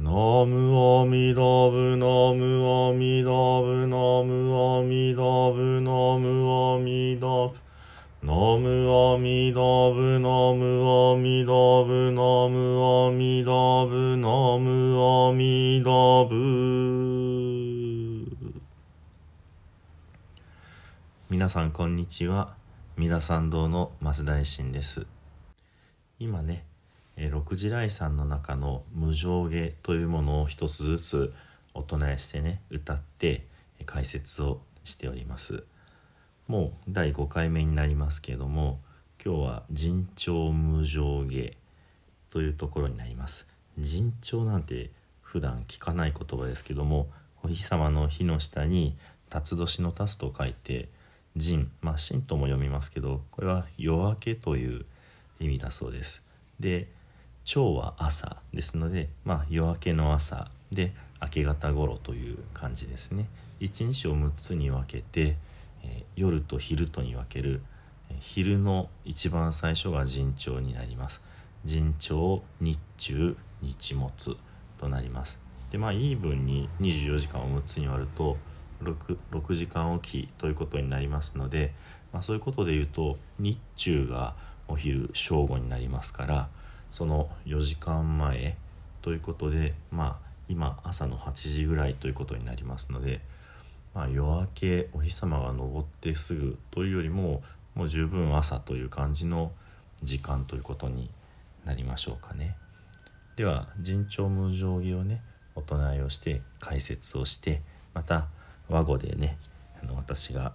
ナムアミダブナムアミダブナムアミダブナムアミダブナムアミダブナムアミダブナムアミダブナムアミダブ皆さんこんにちは。三田参道の増大臣です。今ねえ六時来さんの中の「無上下」というものを一つずつお唱えしてね歌って解説をしております。もう第5回目になりますけれども今日は「尋常無上下」というところになります。尋常なんて普段聞かない言葉ですけどもお日様の日の下に辰年の辰と書いて陣まあ神とも読みますけどこれは夜明けという意味だそうです。で朝は朝ですので、まあ、夜明けの朝で明け方頃という感じですね。一日を6つに分けて、えー、夜と昼とに分ける、えー、昼の一番最初が陣朝になります。陣朝日中日没となります。でまあイーブンに24時間を6つに割ると 6, 6時間おきということになりますので、まあ、そういうことで言うと日中がお昼正午になりますからその4時間前ということでまあ今朝の8時ぐらいということになりますので、まあ、夜明けお日様が昇ってすぐというよりももう十分朝という感じの時間ということになりましょうかね。では尋常無常儀をねお唱えをして解説をしてまた和語でねあの私が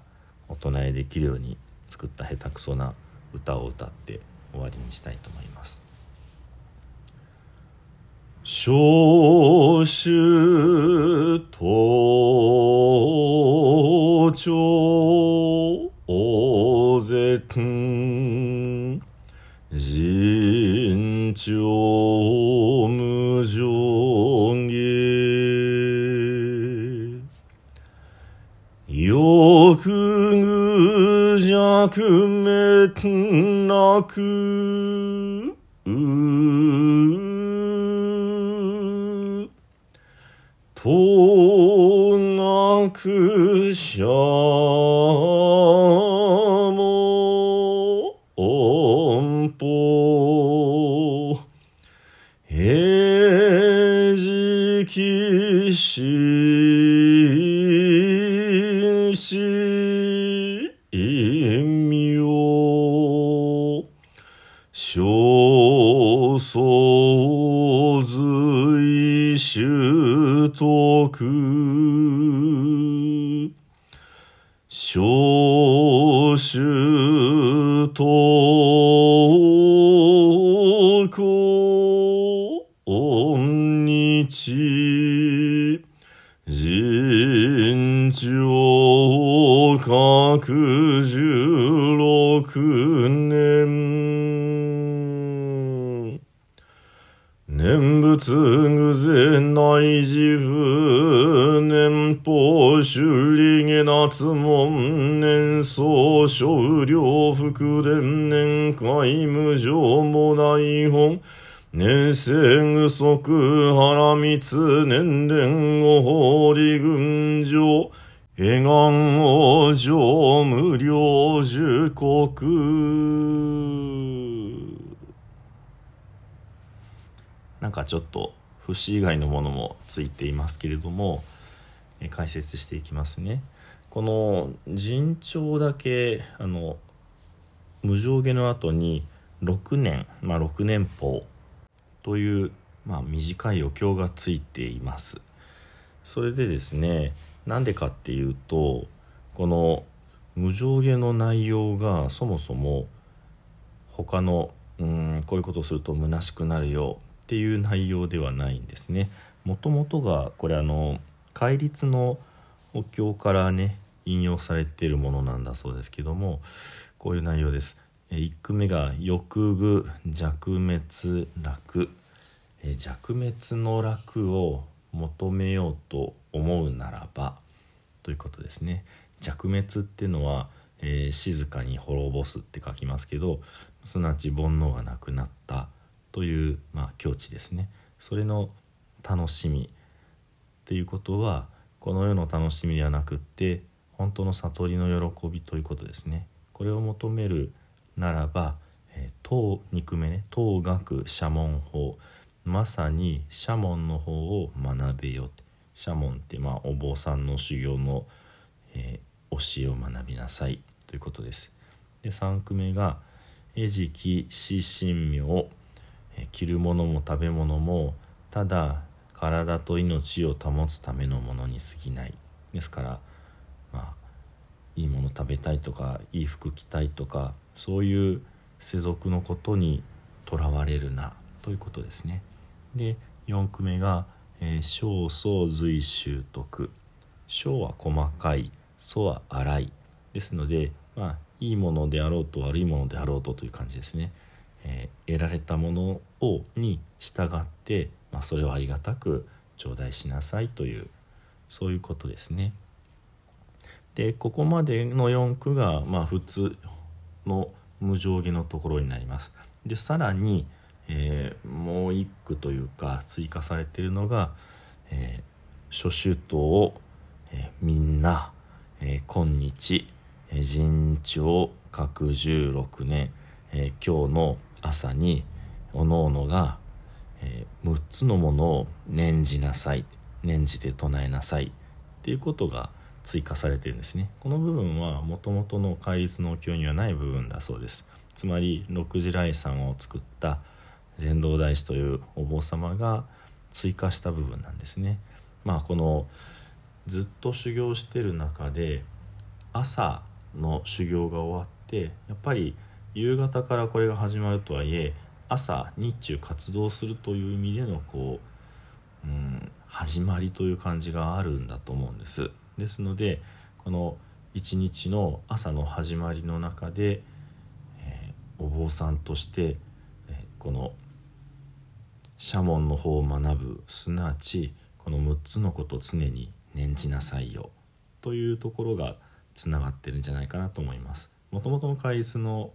お唱えできるように作った下手くそな歌を歌って終わりにしたいと思います。召集登頂大勢尋常無常下欲愚弱滅なく。学者も音符平時期しし陰陽少相随習徳召集と今日人情各十六年。念仏偶然内い自分少量福伝年会無常も大本。年生具足原密年伝御法理群上絵願王上無料受国なんかちょっと節以外のものもついていますけれども解説していきますね。この陣長だけあの無上下の後に6年まあ6年法という、まあ、短いお経がついていますそれでですねなんでかっていうとこの無上下の内容がそもそも他のうんこういうことをすると虚しくなるよっていう内容ではないんですね。もともとがこれあの戒律のお経からね引用されているものなんだそうですけどもこういう内容です。え1句目が「欲具弱滅楽」え弱滅の楽を求めようと思うならばということですね。弱滅っていうのは、えー、静かに滅ぼすって書きますけどすなわち煩悩がなくなったという、まあ、境地ですねそれの楽しみっていうことはこの世の楽しみではなくって本当の悟りの喜びということですね。これを求めるならば当肉目ね。当学社門法。まさに社門の方を学べよ。って社門ってまあお坊さんの修行の、えー、教えを学びなさい。ということです。で3句目が「餌食死神明」着るものも食べ物もただ体と命を保つためのものに過ぎない。ですからいいもの食べたいとかいい服着たいとかそういう世俗のことにとらわれるなということですね。で4句目が「えー、小相随習得」「小は細かい」「素は粗い」ですのでまあいいものであろうと悪いものであろうとという感じですね。えー、得られたものをに従って、まあ、それをありがたく頂戴しなさいというそういうことですね。でここまでの4句が、まあ、普通の無上下のところになります。でさらに、えー、もう一句というか追加されているのが「えー、諸首都えー、みんな、えー、今日、えー、陣長各十六年、えー、今日の朝におのおのが、えー、6つのものを念じなさい念じて唱えなさいっていうことが追加されてるんですね。この部分はもともとの戒律のお経にはない部分だそうです。つまり六次来さんを作った禅道大師というお坊様が追加した部分なんですね。まあこのずっと修行してる中で朝の修行が終わってやっぱり夕方からこれが始まるとはいえ朝日中活動するという意味でのこう、うん、始まりという感じがあるんだと思うんです。ですのでこの一日の朝の始まりの中で、えー、お坊さんとして、えー、この社門の方を学ぶすなわちこの6つのことを常に念じなさいよというところがつながってるんじゃないかなと思います。もともとの開示の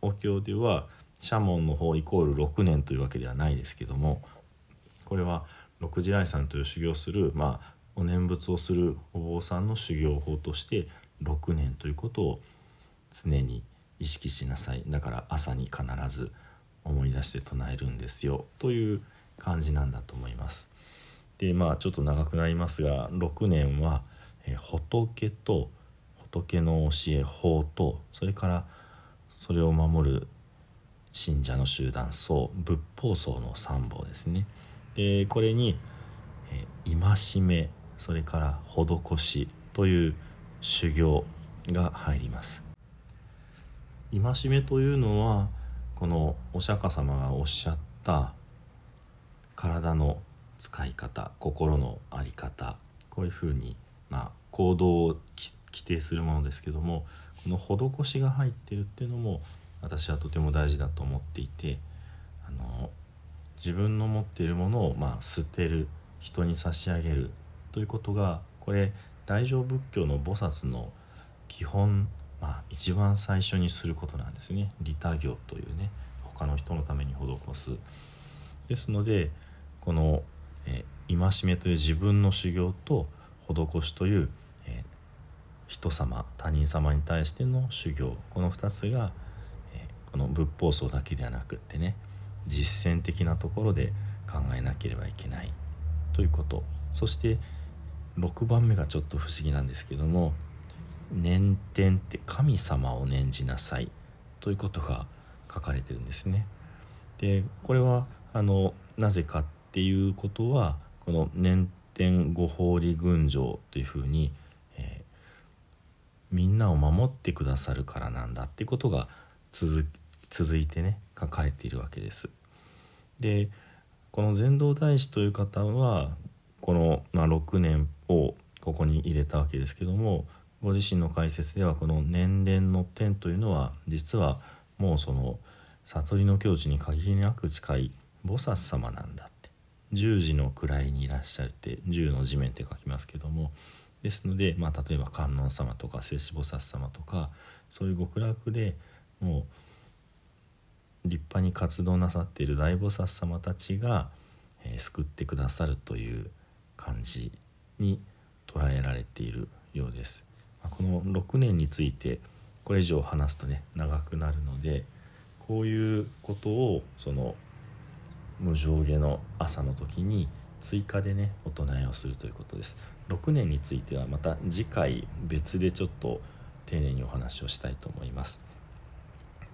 お経では社門の方イコール6年というわけではないですけどもこれは六次来さんという修行する、まあ、お念仏をするお坊さんの修行法として6年ということを常に意識しなさいだから朝に必ず思い出して唱えるんですよという感じなんだと思います。でまあちょっと長くなりますが6年は、え仏と仏の教え法とそれからそれを守る信者の集団僧仏法僧の三法ですね。でこれに、え戒めそれから施しという修行が入ります。戒めというのはこのお釈迦様がおっしゃった体の使い方心の在り方こういうふうに、まあ、行動を規定するものですけどもこの施しが入ってるっていうのも私はとても大事だと思っていてあの自分の持っているものを、まあ、捨てる人に差し上げるということがこれ大乗仏教の菩薩の基本、まあ、一番最初にすることなんですね。利他行というね他の人のために施す。ですのでこの、え戒めという自分の修行と施しという、え人様他人様に対しての修行この2つが、えこの仏法僧だけではなくってね実践的なところで考えなければいけないということ。そして6番目がちょっと不思議なんですけども「念天」って神様を念じなさいということが書かれてるんですね。でこれはあのなぜかっていうことはこの「念天御法理群青」というふうに、えー、みんなを守ってくださるからなんだってことが続続いてね書かれているわけです。でこの禅道大師という方はこの、まあ、6年をここに入れたわけですけどもご自身の解説ではこの年齢の点というのは実はもうその悟りの境地に限りなく近い菩薩様なんだって。十字の位にいらっしゃるって十の地面って書きますけども。ですので、まあ、例えば観音様とか聖子菩薩様とかそういう極楽でもう立派に活動なさっている大菩薩様たちが、えー、救ってくださるという感じに捉えられているようです。この6年についてこれ以上話すとね長くなるのでこういうことをその無上下の朝の時に追加でねお唱えをするということです。6年についてはまた次回別でちょっと丁寧にお話をしたいと思います。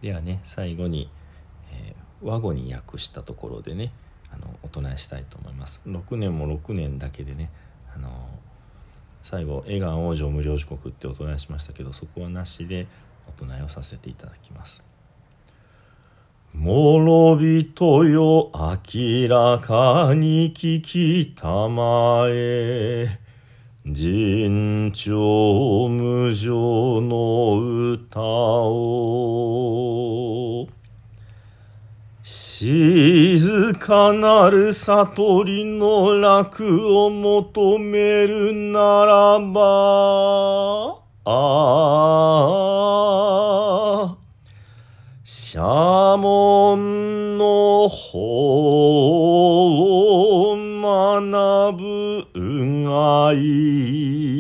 ではね最後に、えー、和語に訳したところでねあのお唱えしたいと思います。6年も6年だけでね最後「笑顔王女無料時刻」ってお唱えしましたけどそこはなしでお唱えをさせていただきます。諸人よ明らかに聞きたまえ。人長無常の歌を。静かなる悟りの楽を求めるならばああ社門の法を学ぶうがい。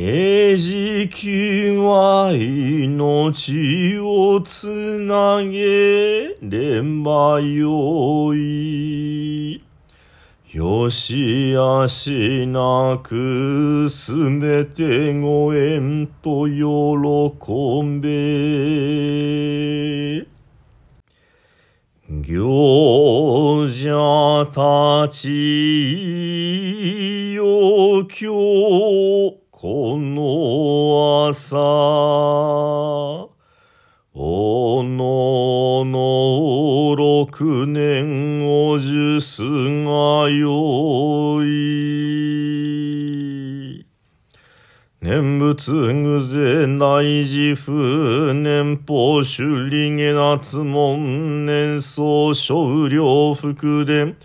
餌食は命をつなげればよい。よしあしなくすべてご縁と喜べ。行者たちよ今日この朝おのの六年おじゅすがよい。念仏具ぜ内自負年法修理下夏門年相少量福伝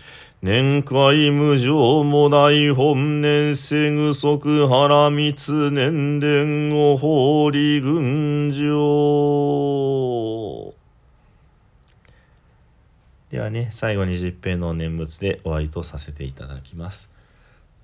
年会無常も大本年世具足原密年伝を法理群上ではね最後に十平の念仏で終わりとさせていただきます。